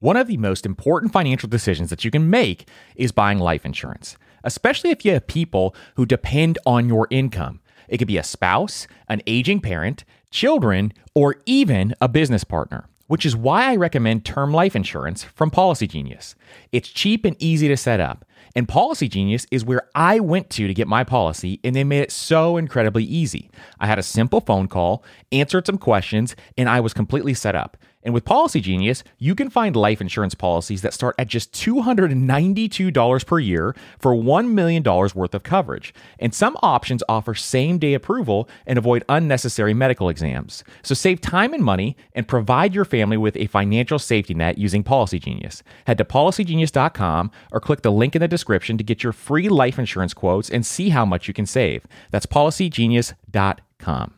One of the most important financial decisions that you can make is buying life insurance, especially if you have people who depend on your income. It could be a spouse, an aging parent, children, or even a business partner, which is why I recommend term life insurance from Policy Genius. It's cheap and easy to set up. And Policy Genius is where I went to to get my policy, and they made it so incredibly easy. I had a simple phone call, answered some questions, and I was completely set up. And with Policy Genius, you can find life insurance policies that start at just $292 per year for $1 million worth of coverage. And some options offer same day approval and avoid unnecessary medical exams. So save time and money and provide your family with a financial safety net using Policy Genius. Head to policygenius.com or click the link in the description to get your free life insurance quotes and see how much you can save. That's policygenius.com.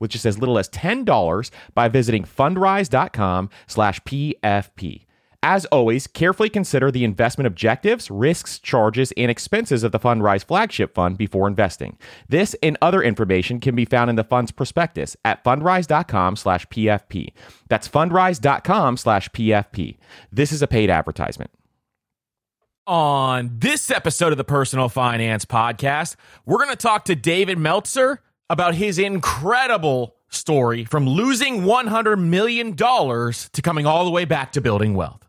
with just as little as $10 by visiting fundrise.com slash PFP. As always, carefully consider the investment objectives, risks, charges, and expenses of the Fundrise flagship fund before investing. This and other information can be found in the fund's prospectus at fundrise.com slash PFP. That's fundrise.com slash PFP. This is a paid advertisement. On this episode of the Personal Finance Podcast, we're going to talk to David Meltzer about his incredible story from losing $100 million to coming all the way back to building wealth.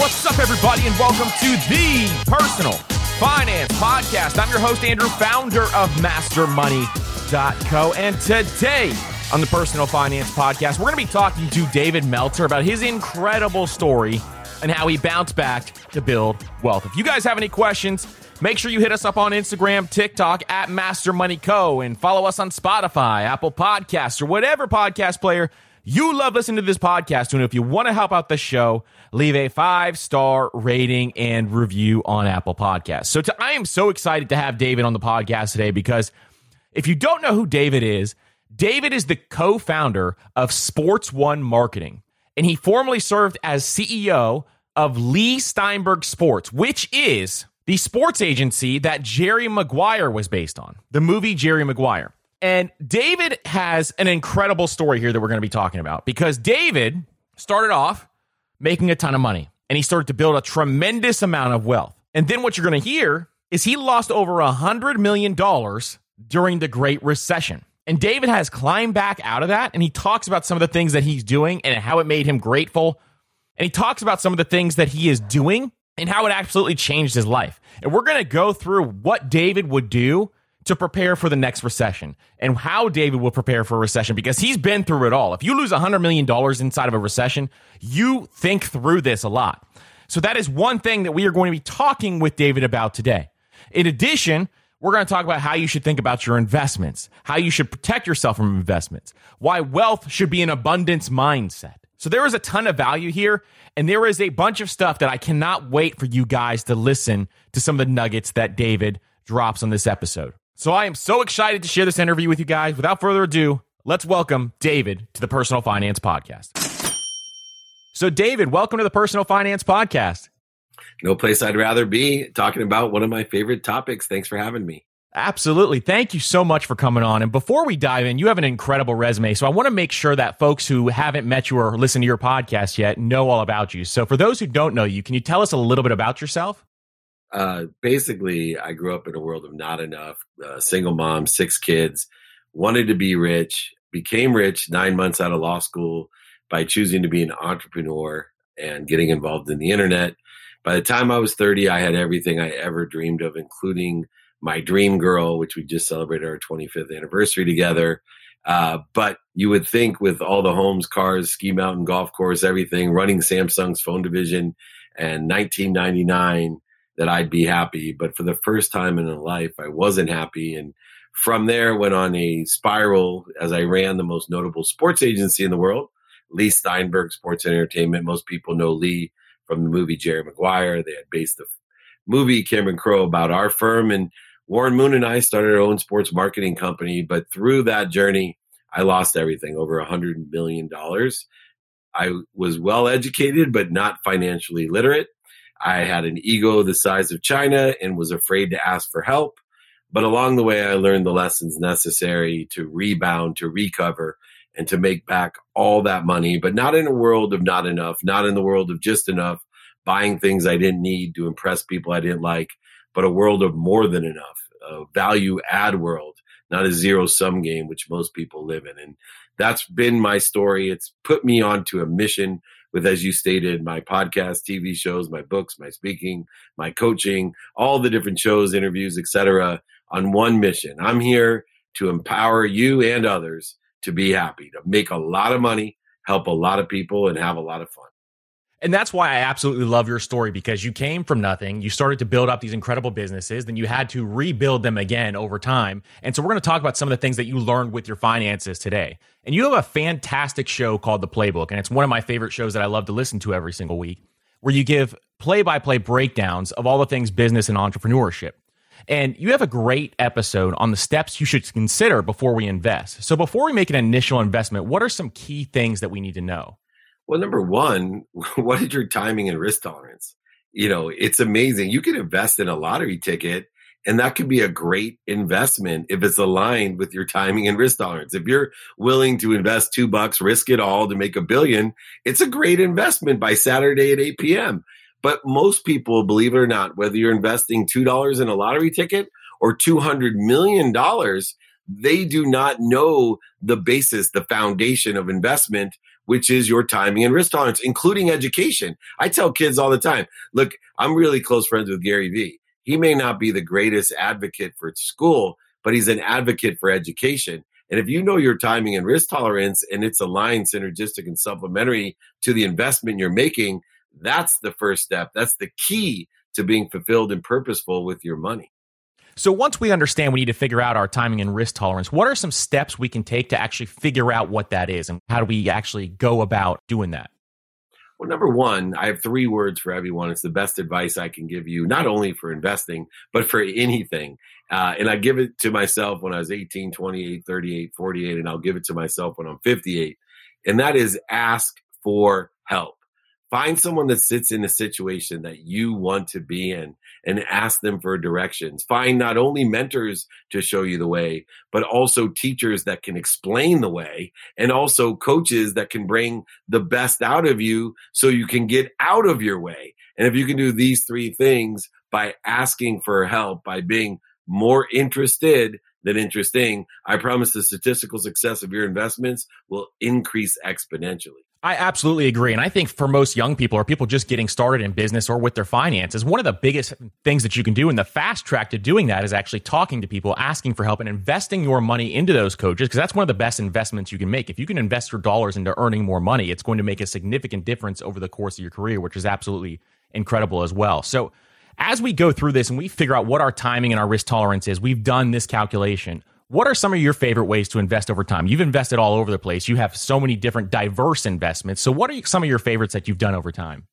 what's up, everybody, and welcome to the Personal Finance Podcast. I'm your host, Andrew, founder of MasterMoney.co. And today on the Personal Finance Podcast, we're going to be talking to David Meltzer about his incredible story and how he bounced back to build wealth. If you guys have any questions, make sure you hit us up on Instagram, TikTok at Master Money Co. and follow us on Spotify, Apple Podcasts, or whatever podcast player you love listening to this podcast. And if you want to help out the show, leave a five star rating and review on Apple Podcasts. So to, I am so excited to have David on the podcast today because if you don't know who David is, David is the co founder of Sports One Marketing, and he formerly served as CEO of Leigh Steinberg Sports, which is the sports agency that Jerry Maguire was based on, the movie Jerry Maguire. And David has an incredible story here that we're going to be talking about because David started off making a ton of money and he started to build a tremendous amount of wealth. And then what you're going to hear is he lost over a $100 million during the Great Recession. And David has climbed back out of that and he talks about some of the things that he's doing and how it made him grateful. And he talks about some of the things that he is doing and how it absolutely changed his life. And we're going to go through what David would do to prepare for the next recession and how David will prepare for a recession because he's been through it all. If you lose $100 million inside of a recession, you think through this a lot. So that is one thing that we are going to be talking with David about today. In addition, we're going to talk about how you should think about your investments, how you should protect yourself from investments, why wealth should be an abundance mindset. So there is a ton of value here, and there is a bunch of stuff that I cannot wait for you guys to listen to some of the nuggets that David drops on this episode. So I am so excited to share this interview with you guys. Without further ado, let's welcome David to the Personal Finance Podcast. So, David, welcome to the Personal Finance Podcast. No place I'd rather be talking about one of my favorite topics. Thanks for having me. Absolutely. Thank you so much for coming on. And before we dive in, you have an incredible resume. So I want to make sure that folks who haven't met you or listened to your podcast yet know all about you. So for those who don't know you, can you tell us a little bit about yourself? Uh, basically, I grew up in a world of not enough, uh, single mom, six kids, wanted to be rich, became rich nine months out of law school by choosing to be an entrepreneur and getting involved in the internet. By the time I was 30, I had everything I ever dreamed of, including my dream girl, which we just celebrated our 25th anniversary together. Uh, but you would think with all the homes, cars, ski mountain, golf course, everything, running Samsung's phone division and 1999 that I'd be happy. But for the first time in my life, I wasn't happy. And from there, went on a spiral as I ran the most notable sports agency in the world, Leigh Steinberg Sports and Entertainment. Most people know Leigh from the movie Jerry Maguire. They had based the movie Cameron Crowe about our firm. And Warren Moon and I started our own sports marketing company. But through that journey, I lost everything over a $100 million. I was well educated, but not financially literate. I had an ego the size of China and was afraid to ask for help. But along the way, I learned the lessons necessary to rebound, to recover, and to make back all that money, but not in a world of not enough, not in the world of just enough, buying things I didn't need to impress people I didn't like, but a world of more than enough, a value add world, not a zero sum game, which most people live in. And that's been my story. It's put me onto a mission with, as you stated, my podcast, TV shows, my books, my speaking, my coaching, all the different shows, interviews, etc. on one mission. I'm here to empower you and others to be happy, to make a lot of money, help a lot of people, and have a lot of fun. And that's why I absolutely love your story because you came from nothing. You started to build up these incredible businesses, then you had to rebuild them again over time. And so we're going to talk about some of the things that you learned with your finances today. And you have a fantastic show called The Playbook. And it's one of my favorite shows that I love to listen to every single week, where you give play by play breakdowns of all the things business and entrepreneurship. And you have a great episode on the steps you should consider before we invest. So before we make an initial investment, what are some key things that we need to know? Well, number one, what is your timing and risk tolerance? You know, it's amazing. You can invest in a lottery ticket and that could be a great investment if it's aligned with your timing and risk tolerance. If you're willing to invest two bucks, risk it all to make a billion, it's a great investment by Saturday at 8 p.m. But most people, believe it or not, whether you're investing $2 in a lottery ticket or $200 million, they do not know the basis, the foundation of investment which is your timing and risk tolerance, including education. I tell kids all the time, look, I'm really close friends with Gary Vee. He may not be the greatest advocate for school, but he's an advocate for education. And if you know your timing and risk tolerance and it's aligned, synergistic, and supplementary to the investment you're making, that's the first step. That's the key to being fulfilled and purposeful with your money. So once we understand we need to figure out our timing and risk tolerance, what are some steps we can take to actually figure out what that is and how do we actually go about doing that? Well, number one, I have three words for everyone. It's the best advice I can give you, not only for investing, but for anything. Uh, and I give it to myself when I was 18, 28, 38, 48, and I'll give it to myself when I'm 58. And that is ask for help. Find someone that sits in a situation that you want to be in and ask them for directions. Find not only mentors to show you the way, but also teachers that can explain the way and also coaches that can bring the best out of you so you can get out of your way. And if you can do these three things by asking for help, by being more interested than interesting, I promise the statistical success of your investments will increase exponentially. I absolutely agree. And I think for most young people or people just getting started in business or with their finances, one of the biggest things that you can do and the fast track to doing that is actually talking to people, asking for help, and investing your money into those coaches because that's one of the best investments you can make. If you can invest your dollars into earning more money, it's going to make a significant difference over the course of your career, which is absolutely incredible as well. So, as we go through this and we figure out what our timing and our risk tolerance is, we've done this calculation. What are some of your favorite ways to invest over time? You've invested all over the place. You have so many different diverse investments. So, what are some of your favorites that you've done over time?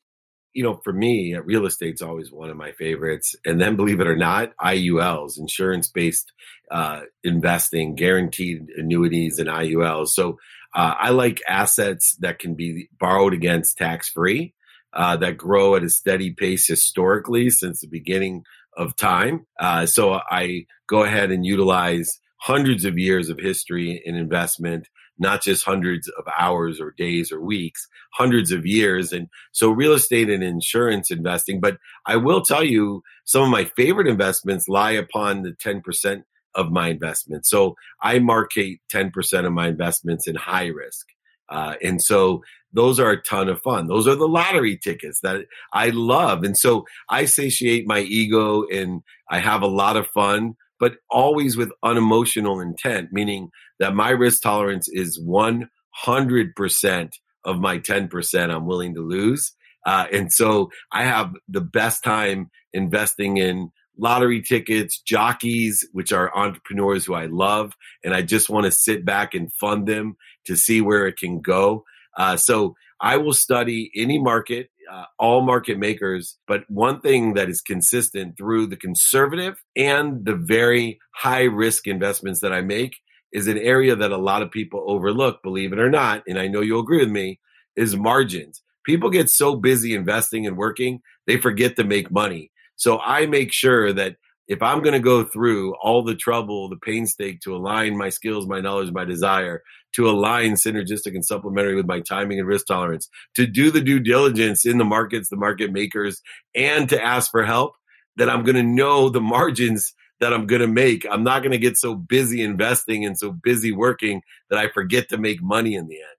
You know, for me, real estate's always one of my favorites. And then, believe it or not, IULs, insurance based uh, investing, guaranteed annuities, and IULs. So, uh, I like assets that can be borrowed against tax free, uh, that grow at a steady pace historically since the beginning of time. Uh, so, I go ahead and utilize hundreds of years of history in investment, not just hundreds of hours or days or weeks, hundreds of years. And so real estate and insurance investing. But I will tell you, some of my favorite investments lie upon the 10% of my investments. So I market 10% of my investments in high risk. Uh, and so those are a ton of fun. Those are the lottery tickets that I love. And so I satiate my ego and I have a lot of fun, but always with unemotional intent, meaning that my risk tolerance is 100% of my 10% I'm willing to lose. Uh, and so I have the best time investing in lottery tickets, jockeys, which are entrepreneurs who I love, and I just want to sit back and fund them to see where it can go. Uh, so I will study any market, uh, all market makers, but one thing that is consistent through the conservative and the very high risk investments that I make is an area that a lot of people overlook, believe it or not. And I know you'll agree with me is margins. People get so busy investing and working, they forget to make money. So I make sure that if I'm going to go through all the trouble, the painstake to align my skills, my knowledge, my desire, to align synergistic and supplementary with my timing and risk tolerance, to do the due diligence in the markets, the market makers, and to ask for help, that I'm going to know the margins that I'm going to make. I'm not going to get so busy investing and so busy working that I forget to make money in the end.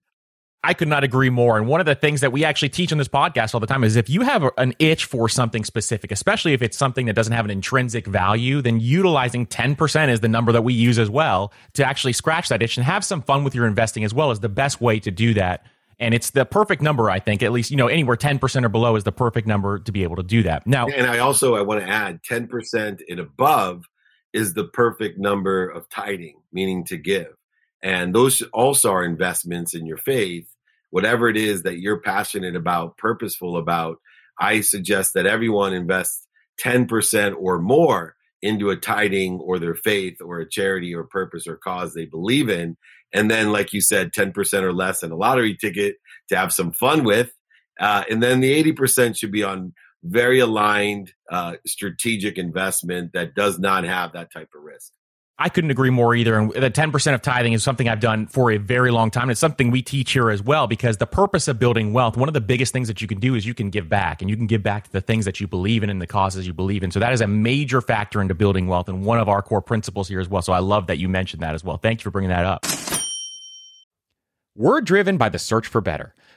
I could not agree more. And one of the things that we actually teach on this podcast all the time is if you have an itch for something specific, especially if it's something that doesn't have an intrinsic value, then utilizing 10% is the number that we use as well to actually scratch that itch and have some fun with your investing as well is the best way to do that. And it's the perfect number, I think. At least, you know, anywhere 10% or below is the perfect number to be able to do that. Now, and I also I want to add 10% and above is the perfect number of tithing, meaning to give. And those also are investments in your faith whatever it is that you're passionate about, purposeful about, I suggest that everyone invest 10% or more into a tithing or their faith or a charity or purpose or cause they believe in. And then, like you said, 10% or less in a lottery ticket to have some fun with. Uh, and then the 80% should be on very aligned uh, strategic investment that does not have that type of risk. I couldn't agree more either. And the 10% of tithing is something I've done for a very long time. And It's something we teach here as well because the purpose of building wealth, one of the biggest things that you can do is you can give back and you can give back to the things that you believe in and the causes you believe in. So that is a major factor into building wealth and one of our core principles here as well. So I love that you mentioned that as well. Thank you for bringing that up. We're driven by the search for better.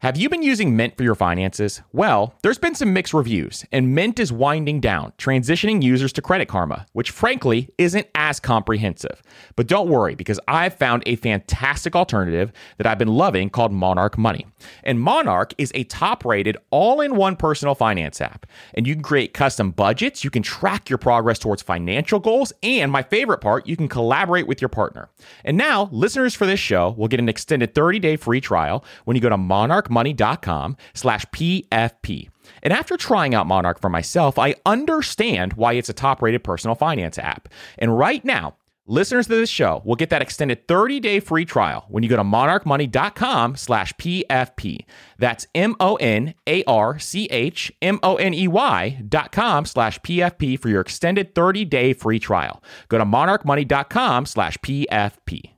Have you been using Mint for your finances? Well, there's been some mixed reviews, and Mint is winding down, transitioning users to Credit Karma, which frankly isn't as comprehensive. But don't worry, because I've found a fantastic alternative that I've been loving called Monarch Money. And Monarch is a top rated, all in one personal finance app. And you can create custom budgets, you can track your progress towards financial goals, and my favorite part, you can collaborate with your partner. And now, listeners for this show will get an extended 30 day free trial when you go to Monarch money.com slash PFP. And after trying out Monarch for myself, I understand why it's a top rated personal finance app. And right now, Listeners to this show will get that extended 30-day free trial when you go to monarchmoney.com slash PFP. That's M-O-N-A-R-C-H-M-O-N-E-Y dot com slash PFP for your extended 30-day free trial. Go to monarchmoney.com slash PFP.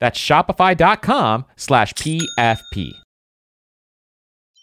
That's shopify.com slash PFP.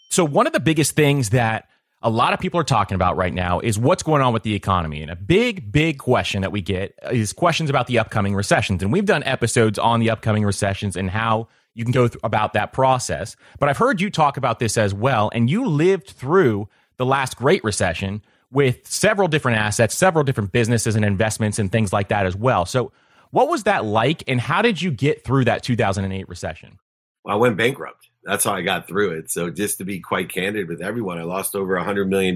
So, one of the biggest things that a lot of people are talking about right now is what's going on with the economy. And a big, big question that we get is questions about the upcoming recessions. And we've done episodes on the upcoming recessions and how you can go th- about that process. But I've heard you talk about this as well. And you lived through the last great recession with several different assets, several different businesses and investments and things like that as well. So, what was that like, and how did you get through that 2008 recession? Well, I went bankrupt. That's how I got through it. So, just to be quite candid with everyone, I lost over a $100 million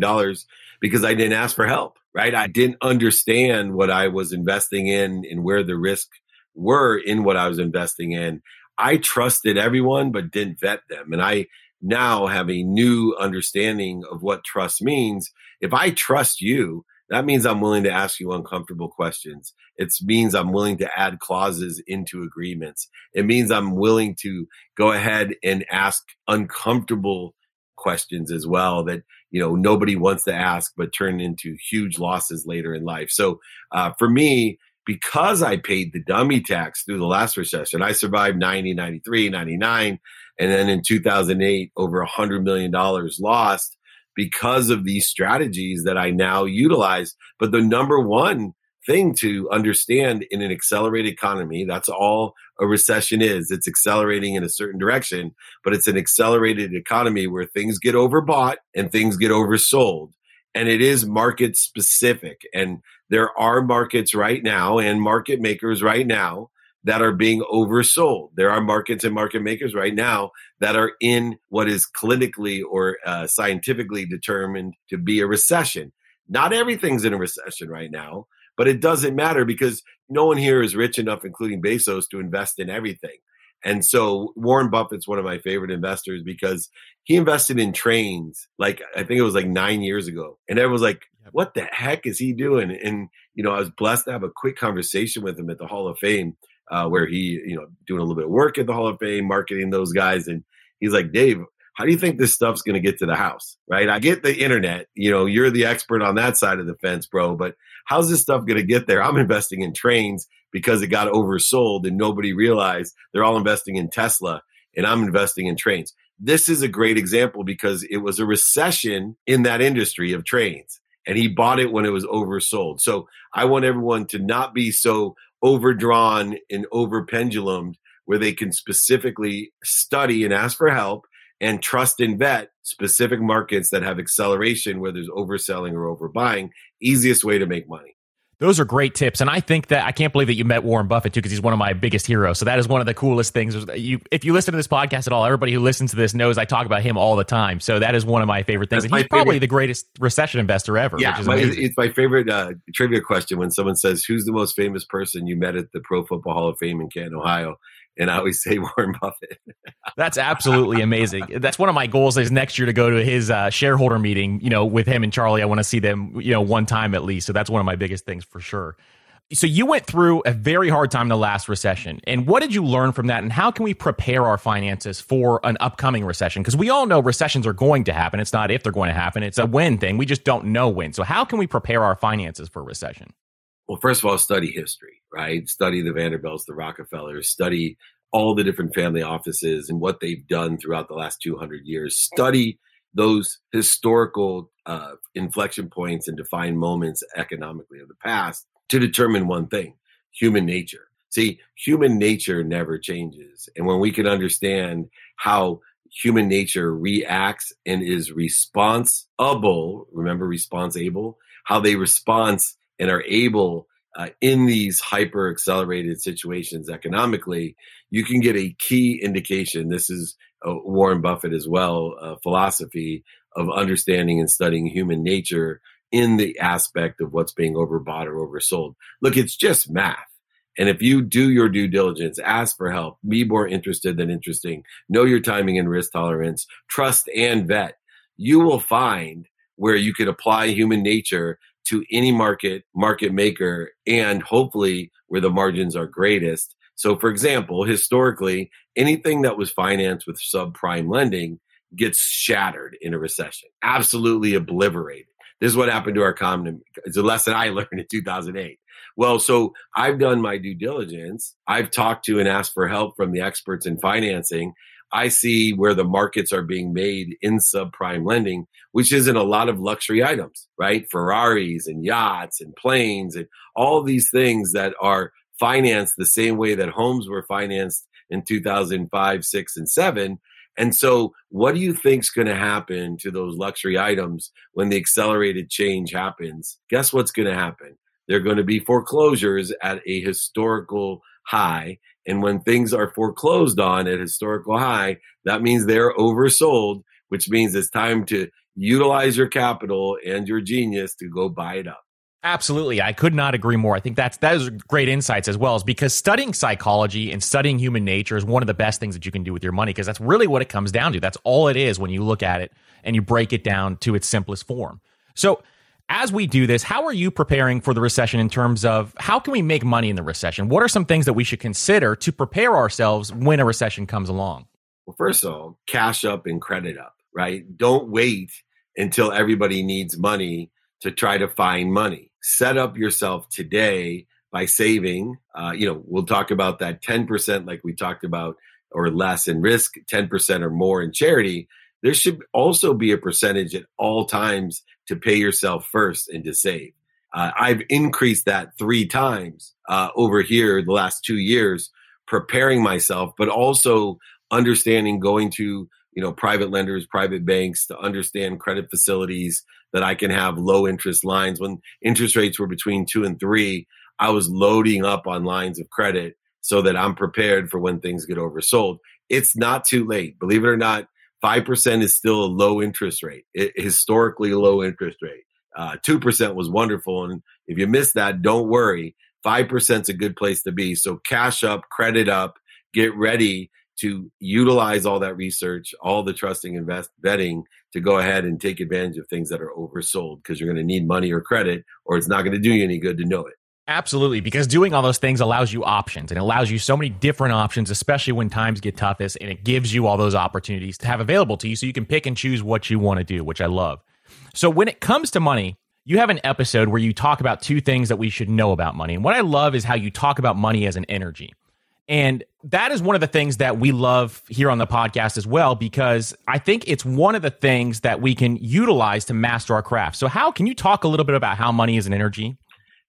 because I didn't ask for help, right? I didn't understand what I was investing in and where the risks were in what I was investing in. I trusted everyone, but didn't vet them. And I now have a new understanding of what trust means. If I trust you, that means I'm willing to ask you uncomfortable questions. It means I'm willing to add clauses into agreements. It means I'm willing to go ahead and ask uncomfortable questions as well that you know nobody wants to ask but turn into huge losses later in life so uh, for me because i paid the dummy tax through the last recession i survived 90 93 99 and then in 2008 over a hundred million dollars lost because of these strategies that I now utilize. But the number one thing to understand in an accelerated economy, that's all a recession is. It's accelerating in a certain direction, but it's an accelerated economy where things get overbought and things get oversold. And it is market specific. And there are markets right now and market makers right now that are being oversold. There are markets and market makers right now that are in what is clinically or uh, scientifically determined to be a recession. Not everything's in a recession right now, but it doesn't matter because no one here is rich enough, including Bezos, to invest in everything. And so Warren Buffett's one of my favorite investors because he invested in trains like I think it was like nine years ago. And everyone was like, what the heck is he doing? And, you know, I was blessed to have a quick conversation with him at the Hall of Fame uh, where he, you know, doing a little bit of work at the Hall of Fame, marketing those guys. And he's like, Dave, how do you think this stuff's going to get to the house? Right? I get the internet. You know, you're the expert on that side of the fence, bro. But how's this stuff going to get there? I'm investing in trains because it got oversold and nobody realized they're all investing in Tesla and I'm investing in trains. This is a great example because it was a recession in that industry of trains and he bought it when it was oversold. So I want everyone to not be so overdrawn and over pendulumed where they can specifically study and ask for help and trust and vet specific markets that have acceleration where there's overselling or overbuying easiest way to make money those are great tips, and I think that I can't believe that you met Warren Buffett too, because he's one of my biggest heroes. So that is one of the coolest things. You, if you listen to this podcast at all, everybody who listens to this knows I talk about him all the time. So that is one of my favorite things. and he's probably the greatest recession investor ever. Yeah, my, it's my favorite uh, trivia question when someone says, "Who's the most famous person you met at the Pro Football Hall of Fame in Canton, Ohio?" And I always say Warren Buffett. That's absolutely amazing. That's one of my goals is next year to go to his uh, shareholder meeting. You know, with him and Charlie, I want to see them. You know, one time at least. So that's one of my biggest things for sure. So you went through a very hard time in the last recession. And what did you learn from that? And how can we prepare our finances for an upcoming recession? Because we all know recessions are going to happen. It's not if they're going to happen, it's a when thing. We just don't know when. So how can we prepare our finances for a recession? Well, first of all, study history, right? Study the Vanderbilts, the Rockefellers, study all the different family offices and what they've done throughout the last 200 years. Study those historical uh, inflection points and defined moments economically of the past to determine one thing human nature. See, human nature never changes. And when we can understand how human nature reacts and is responsible, remember responsible, how they respond and are able uh, in these hyper accelerated situations economically, you can get a key indication. This is uh, Warren Buffett as well, uh, philosophy of understanding and studying human nature in the aspect of what's being overbought or oversold. Look, it's just math. And if you do your due diligence, ask for help, be more interested than interesting, know your timing and risk tolerance, trust and vet, you will find where you could apply human nature to any market, market maker, and hopefully where the margins are greatest. So, for example, historically, anything that was financed with subprime lending gets shattered in a recession, absolutely obliterated. This is what happened to our economy. It's a lesson I learned in 2008. Well, so I've done my due diligence. I've talked to and asked for help from the experts in financing. I see where the markets are being made in subprime lending, which is in a lot of luxury items, right? Ferraris and yachts and planes and all these things that are financed the same way that homes were financed in 2005, 6, and 7 and so, what do you think is going to happen to those luxury items when the accelerated change happens? Guess what's going to happen? They're going to be foreclosures at a historical high. And when things are foreclosed on at historical high, that means they're oversold, which means it's time to utilize your capital and your genius to go buy it up. Absolutely. I could not agree more. I think that's that is great insights as well, is because studying psychology and studying human nature is one of the best things that you can do with your money because that's really what it comes down to. That's all it is when you look at it and you break it down to its simplest form. So, as we do this, how are you preparing for the recession in terms of how can we make money in the recession? What are some things that we should consider to prepare ourselves when a recession comes along? Well, first of all, cash up and credit up, right? Don't wait until everybody needs money to try to find money set up yourself today by saving. Uh, you know, we'll talk about that 10%, like we talked about, or less in risk, 10% or more in charity. There should also be a percentage at all times to pay yourself first and to save. Uh, I've increased that three times uh, over here the last two years, preparing myself, but also understanding going to you know private lenders, private banks to understand credit facilities, that I can have low interest lines. When interest rates were between two and three, I was loading up on lines of credit so that I'm prepared for when things get oversold. It's not too late. Believe it or not, 5% is still a low interest rate, historically low interest rate. Uh, 2% was wonderful. And if you miss that, don't worry. 5% is a good place to be. So cash up, credit up, get ready to utilize all that research, all the trusting invest vetting to go ahead and take advantage of things that are oversold because you're going to need money or credit or it's not going to do you any good to know it. Absolutely, because doing all those things allows you options and allows you so many different options, especially when times get toughest, and it gives you all those opportunities to have available to you so you can pick and choose what you want to do, which I love. So when it comes to money, you have an episode where you talk about two things that we should know about money. And what I love is how you talk about money as an energy. And that is one of the things that we love here on the podcast as well, because I think it's one of the things that we can utilize to master our craft. So, how can you talk a little bit about how money is an energy?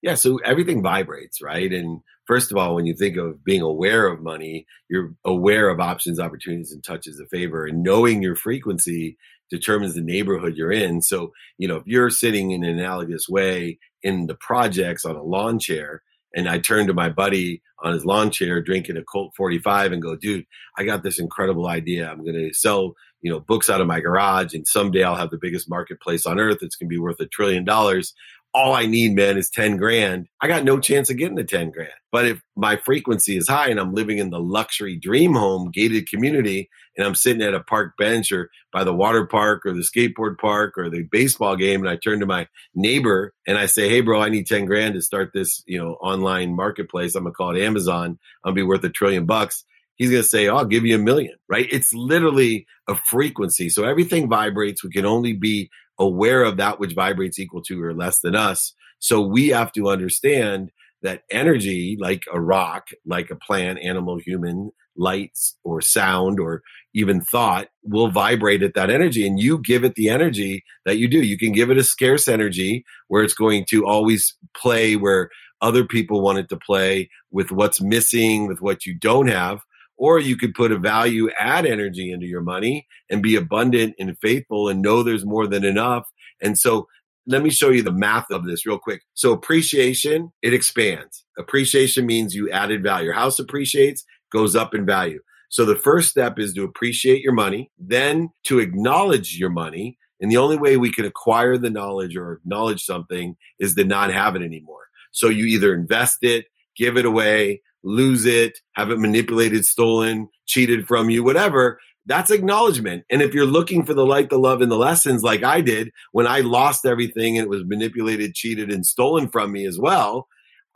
Yeah, so everything vibrates, right? And first of all, when you think of being aware of money, you're aware of options, opportunities, and touches of favor. And knowing your frequency determines the neighborhood you're in. So, you know, if you're sitting in an analogous way in the projects on a lawn chair, and I turn to my buddy on his lawn chair drinking a Colt 45 and go, dude, I got this incredible idea. I'm going to sell, you know, books out of my garage and someday I'll have the biggest marketplace on earth. It's going to be worth a trillion dollars. All I need, man, is 10 grand, I got no chance of getting the 10 grand. But if my frequency is high and I'm living in the luxury dream home gated community and I'm sitting at a park bench or by the water park or the skateboard park or the baseball game and I turn to my neighbor and I say, Hey bro, I need 10 grand to start this, you know, online marketplace. I'm gonna call it Amazon. I'll be worth a trillion bucks. He's going to say, oh, I'll give you a million, right? It's literally a frequency. So everything vibrates. We can only be aware of that which vibrates equal to or less than us. So we have to understand that energy, like a rock, like a plant, animal, human, lights or sound or even thought will vibrate at that energy and you give it the energy that you do. You can give it a scarce energy where it's going to always play where other people want it to play with what's missing, with what you don't have. Or you could put a value add energy into your money and be abundant and faithful and know there's more than enough. And so let me show you the math of this real quick. So appreciation, it expands. Appreciation means you added value. Your house appreciates, goes up in value. So the first step is to appreciate your money, then to acknowledge your money. And the only way we can acquire the knowledge or acknowledge something is to not have it anymore. So you either invest it, give it away, lose it, have it manipulated, stolen, cheated from you, whatever. That's acknowledgement. And if you're looking for the light, the love, and the lessons like I did when I lost everything and it was manipulated, cheated, and stolen from me as well,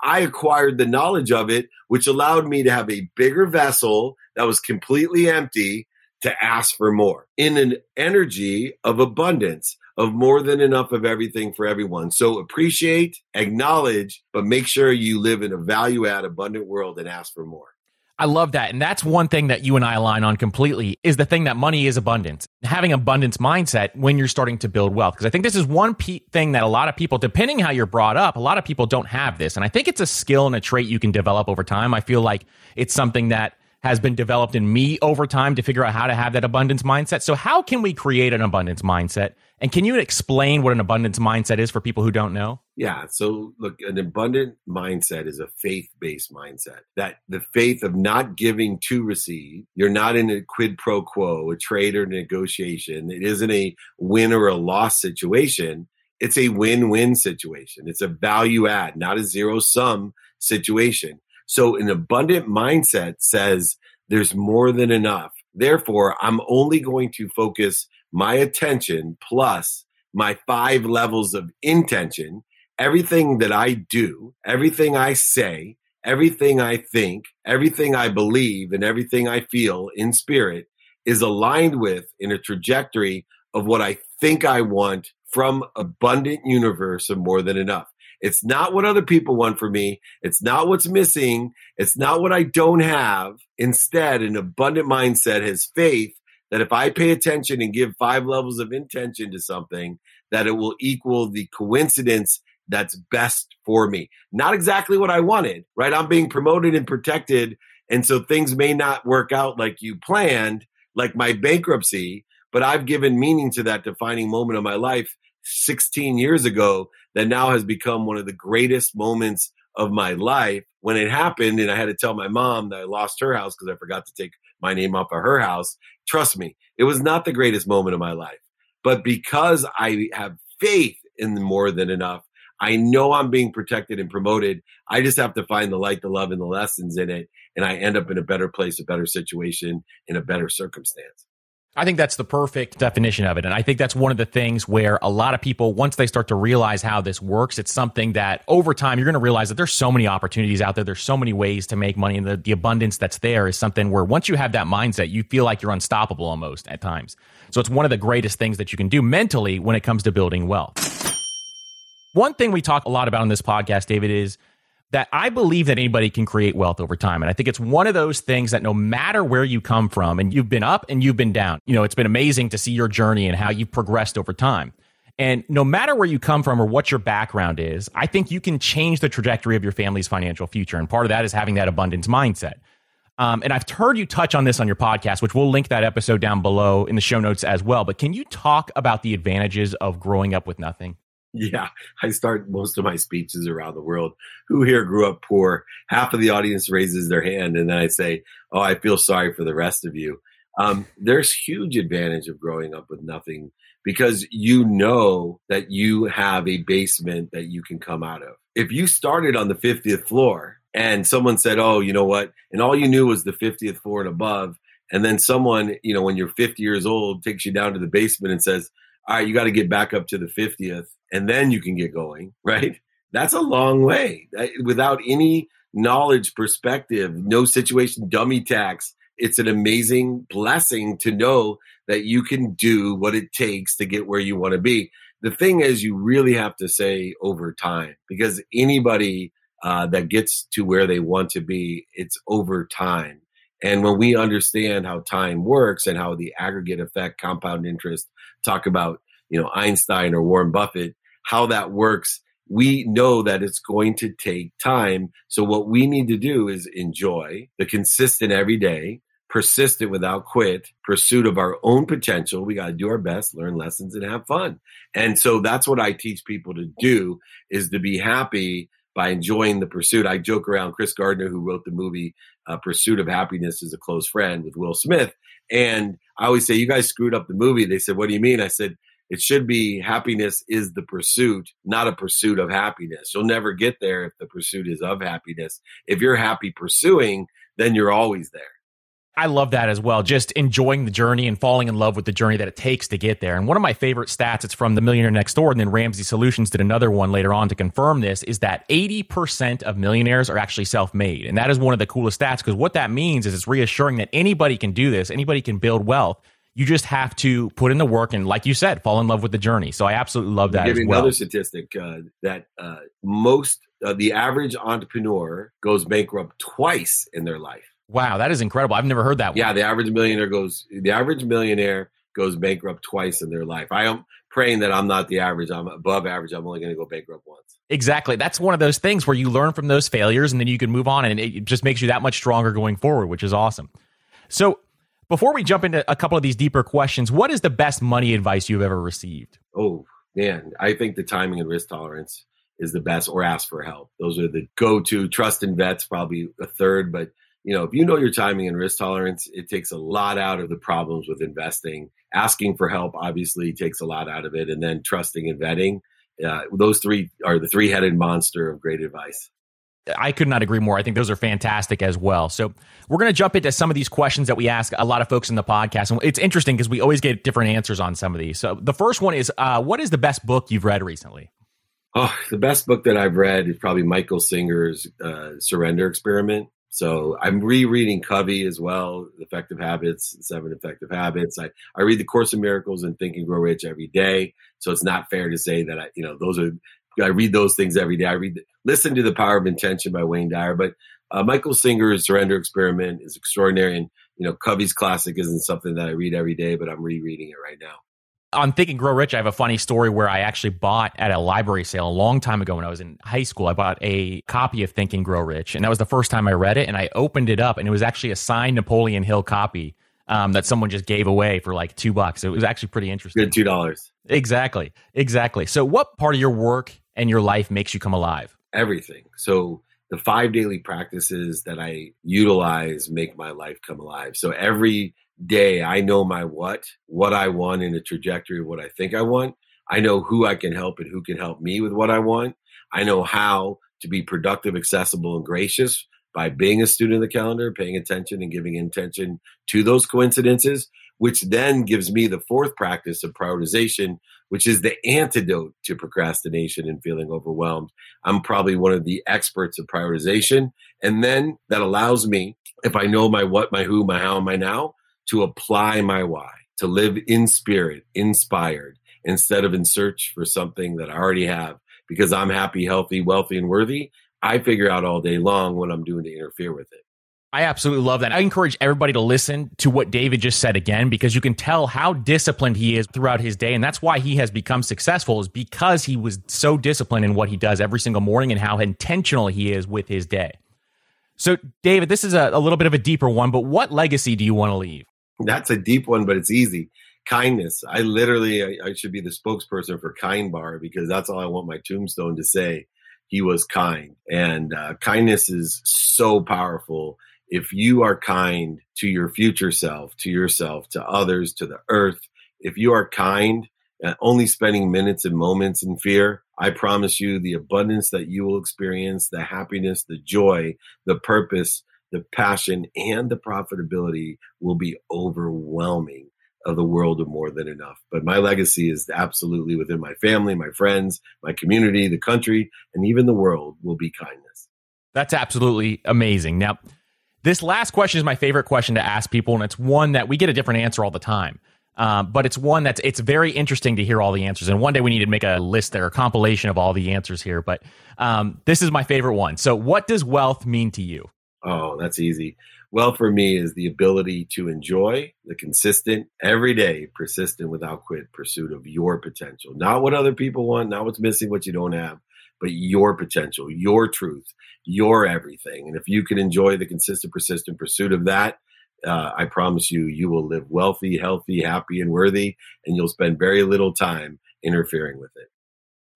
I acquired the knowledge of it, which allowed me to have a bigger vessel that was completely empty to ask for more in an energy of abundance of more than enough of everything for everyone. So appreciate, acknowledge, but make sure you live in a value add abundant world and ask for more. I love that. And that's one thing that you and I align on completely is the thing that money is abundance. Having abundance mindset when you're starting to build wealth. Because I think this is one pe- thing that a lot of people, depending how you're brought up, a lot of people don't have this. And I think it's a skill and a trait you can develop over time. I feel like it's something that has been developed in me over time to figure out how to have that abundance mindset. So how can we create an abundance mindset? And can you explain what an abundance mindset is for people who don't know? Yeah. So, look, an abundant mindset is a faith based mindset that the faith of not giving to receive, you're not in a quid pro quo, a trade or negotiation. It isn't a win or a loss situation. It's a win win situation. It's a value add, not a zero sum situation. So, an abundant mindset says there's more than enough. Therefore, I'm only going to focus my attention plus my five levels of intention, everything that I do, everything I say, everything I think, everything I believe, and everything I feel in spirit is aligned with in a trajectory of what I think I want from abundant universe of more than enough. It's not what other people want for me. It's not what's missing. It's not what I don't have. Instead, an abundant mindset has faith that if I pay attention and give five levels of intention to something, that it will equal the coincidence that's best for me. Not exactly what I wanted, right? I'm being promoted and protected. And so things may not work out like you planned, like my bankruptcy, but I've given meaning to that defining moment of my life 16 years ago that now has become one of the greatest moments of my life when it happened and I had to tell my mom that I lost her house because I forgot to take my name off of her house. Trust me, it was not the greatest moment of my life. But because I have faith in more than enough, I know I'm being protected and promoted. I just have to find the light, the love, and the lessons in it. And I end up in a better place, a better situation, in a better circumstance. I think that's the perfect definition of it. And I think that's one of the things where a lot of people, once they start to realize how this works, it's something that over time you're going to realize that there's so many opportunities out there. There's so many ways to make money. And the, the abundance that's there is something where once you have that mindset, you feel like you're unstoppable almost at times. So it's one of the greatest things that you can do mentally when it comes to building wealth. One thing we talk a lot about on this podcast, David, is that I believe that anybody can create wealth over time. And I think it's one of those things that no matter where you come from and you've been up and you've been down, you know, it's been amazing to see your journey and how you've progressed over time. And no matter where you come from or what your background is, I think you can change the trajectory of your family's financial future. And part of that is having that abundance mindset. Um, and I've heard you touch on this on your podcast, which we'll link that episode down below in the show notes as well. But can you talk about the advantages of growing up with nothing? Yeah, I start most of my speeches around the world. Who here grew up poor? Half of the audience raises their hand, and then I say, "Oh, I feel sorry for the rest of you." Um, there's huge advantage of growing up with nothing because you know that you have a basement that you can come out of. If you started on the 50th floor and someone said, "Oh, you know what?" and all you knew was the 50th floor and above, and then someone, you know, when you're 50 years old, takes you down to the basement and says, "All right, you got to get back up to the 50th, and then you can get going." Right? That's a long way without any knowledge, perspective, no situation, dummy tax. It's an amazing blessing to know that you can do what it takes to get where you want to be. The thing is, you really have to say over time because anybody uh, that gets to where they want to be, it's over time. And when we understand how time works and how the aggregate effect, compound interest, talk about, you know, Einstein or Warren Buffett, how that works, we know that it's going to take time. So what we need to do is enjoy the consistent every day, persistent without quit, pursuit of our own potential. We got to do our best, learn lessons and have fun. And so that's what I teach people to do is to be happy by enjoying the pursuit. I joke around Chris Gardner, who wrote the movie uh, Pursuit of Happiness, is a close friend with Will Smith. And I always say, You guys screwed up the movie. They said, What do you mean? I said, It should be happiness is the pursuit, not a pursuit of happiness. You'll never get there if the pursuit is of happiness. If you're happy pursuing, then you're always there. I love that as well. Just enjoying the journey and falling in love with the journey that it takes to get there. And one of my favorite stats, it's from the Millionaire Next Door, and then Ramsey Solutions did another one later on to confirm this, is that 80% of millionaires are actually self made. And that is one of the coolest stats because what that means is it's reassuring that anybody can do this, anybody can build wealth. You just have to put in the work and, like you said, fall in love with the journey. So I absolutely love that. Give you well. another statistic uh, that uh, most, uh, the average entrepreneur goes bankrupt twice in their life. Wow, that is incredible. I've never heard that one. Yeah, the average millionaire goes the average millionaire goes bankrupt twice in their life. I am praying that I'm not the average. I'm above average. I'm only going to go bankrupt once. Exactly. That's one of those things where you learn from those failures and then you can move on and it just makes you that much stronger going forward, which is awesome. So, before we jump into a couple of these deeper questions, what is the best money advice you've ever received? Oh, man, I think the timing and risk tolerance is the best or ask for help. Those are the go-to trust and vets probably a third, but you know, if you know your timing and risk tolerance, it takes a lot out of the problems with investing. Asking for help obviously takes a lot out of it, and then trusting and vetting. Uh, those three are the three-headed monster of great advice. I could not agree more. I think those are fantastic as well. So we're going to jump into some of these questions that we ask a lot of folks in the podcast, and it's interesting because we always get different answers on some of these. So the first one is, uh, what is the best book you've read recently? Oh, the best book that I've read is probably Michael Singer's uh, Surrender Experiment. So I'm rereading Covey as well, Effective Habits, Seven Effective Habits. I, I read the Course in Miracles and Think and Grow Rich every day. So it's not fair to say that I, you know, those are, I read those things every day. I read, listen to The Power of Intention by Wayne Dyer, but uh, Michael Singer's Surrender Experiment is extraordinary. And, you know, Covey's classic isn't something that I read every day, but I'm rereading it right now on Think and Grow Rich, I have a funny story where I actually bought at a library sale a long time ago when I was in high school. I bought a copy of Think and Grow Rich, and that was the first time I read it. And I opened it up, and it was actually a signed Napoleon Hill copy um, that someone just gave away for like two bucks. It was actually pretty interesting. Good two dollars. Exactly, exactly. So, what part of your work and your life makes you come alive? Everything. So, the five daily practices that I utilize make my life come alive. So every day I know my what, what I want in a trajectory of what I think I want. I know who I can help and who can help me with what I want. I know how to be productive, accessible, and gracious by being a student of the calendar, paying attention and giving intention to those coincidences, which then gives me the fourth practice of prioritization, which is the antidote to procrastination and feeling overwhelmed. I'm probably one of the experts of prioritization. And then that allows me, if I know my what, my who, my how, my now, to apply my why, to live in spirit, inspired, instead of in search for something that I already have. Because I'm happy, healthy, wealthy, and worthy, I figure out all day long what I'm doing to interfere with it. I absolutely love that. I encourage everybody to listen to what David just said again because you can tell how disciplined he is throughout his day. And that's why he has become successful, is because he was so disciplined in what he does every single morning and how intentional he is with his day. So, David, this is a, a little bit of a deeper one, but what legacy do you want to leave? That's a deep one, but it's easy. Kindness. I literally, I, I should be the spokesperson for Kind Bar because that's all I want my tombstone to say. He was kind, and uh, kindness is so powerful if you are kind to your future self, to yourself, to others, to the earth, if you are kind, uh, only spending minutes and moments in fear, I promise you the abundance that you will experience, the happiness, the joy, the purpose, the passion, and the profitability will be overwhelming of the world of more than enough. But my legacy is absolutely within my family, my friends, my community, the country, and even the world will be kindness. That's absolutely amazing. Now, this last question is my favorite question to ask people, and it's one that we get a different answer all the time. Um, but it's one that's it's very interesting to hear all the answers. And one day we need to make a list there, a compilation of all the answers here. But um, this is my favorite one. So, what does wealth mean to you? Oh, that's easy. Wealth for me is the ability to enjoy the consistent, everyday, persistent, without quit pursuit of your potential. Not what other people want, not what's missing, what you don't have, but your potential, your truth, your everything. And if you can enjoy the consistent, persistent pursuit of that, uh, I promise you, you will live wealthy, healthy, happy, and worthy, and you'll spend very little time interfering with it.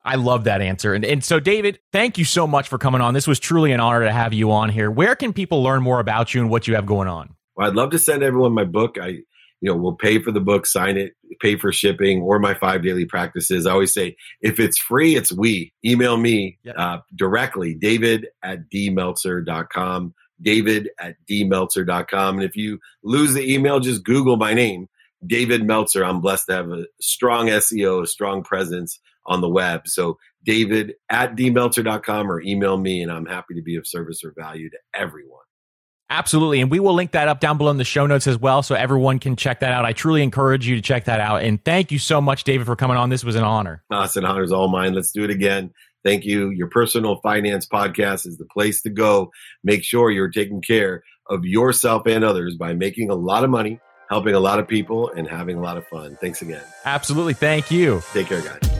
I love that answer. And, and so, David, thank you so much for coming on. This was truly an honor to have you on here. Where can people learn more about you and what you have going on? Well, I'd love to send everyone my book. I, you know, we'll pay for the book, sign it, pay for shipping, or my five daily practices. I always say, if it's free, it's we. Email me yep. uh, directly, david at dmeltzer.com, david at dmeltzer.com. And if you lose the email, just Google my name, David Meltzer. I'm blessed to have a strong SEO, a strong presence on the web. So david at dmeltzer.com or email me and I'm happy to be of service or value to everyone. Absolutely. And we will link that up down below in the show notes as well so everyone can check that out. I truly encourage you to check that out. And thank you so much, David, for coming on. This was an honor. It's an honor is all mine. Let's do it again. Thank you. Your personal finance podcast is the place to go. Make sure you're taking care of yourself and others by making a lot of money, helping a lot of people, and having a lot of fun. Thanks again. Absolutely. Thank you. Take care, guys.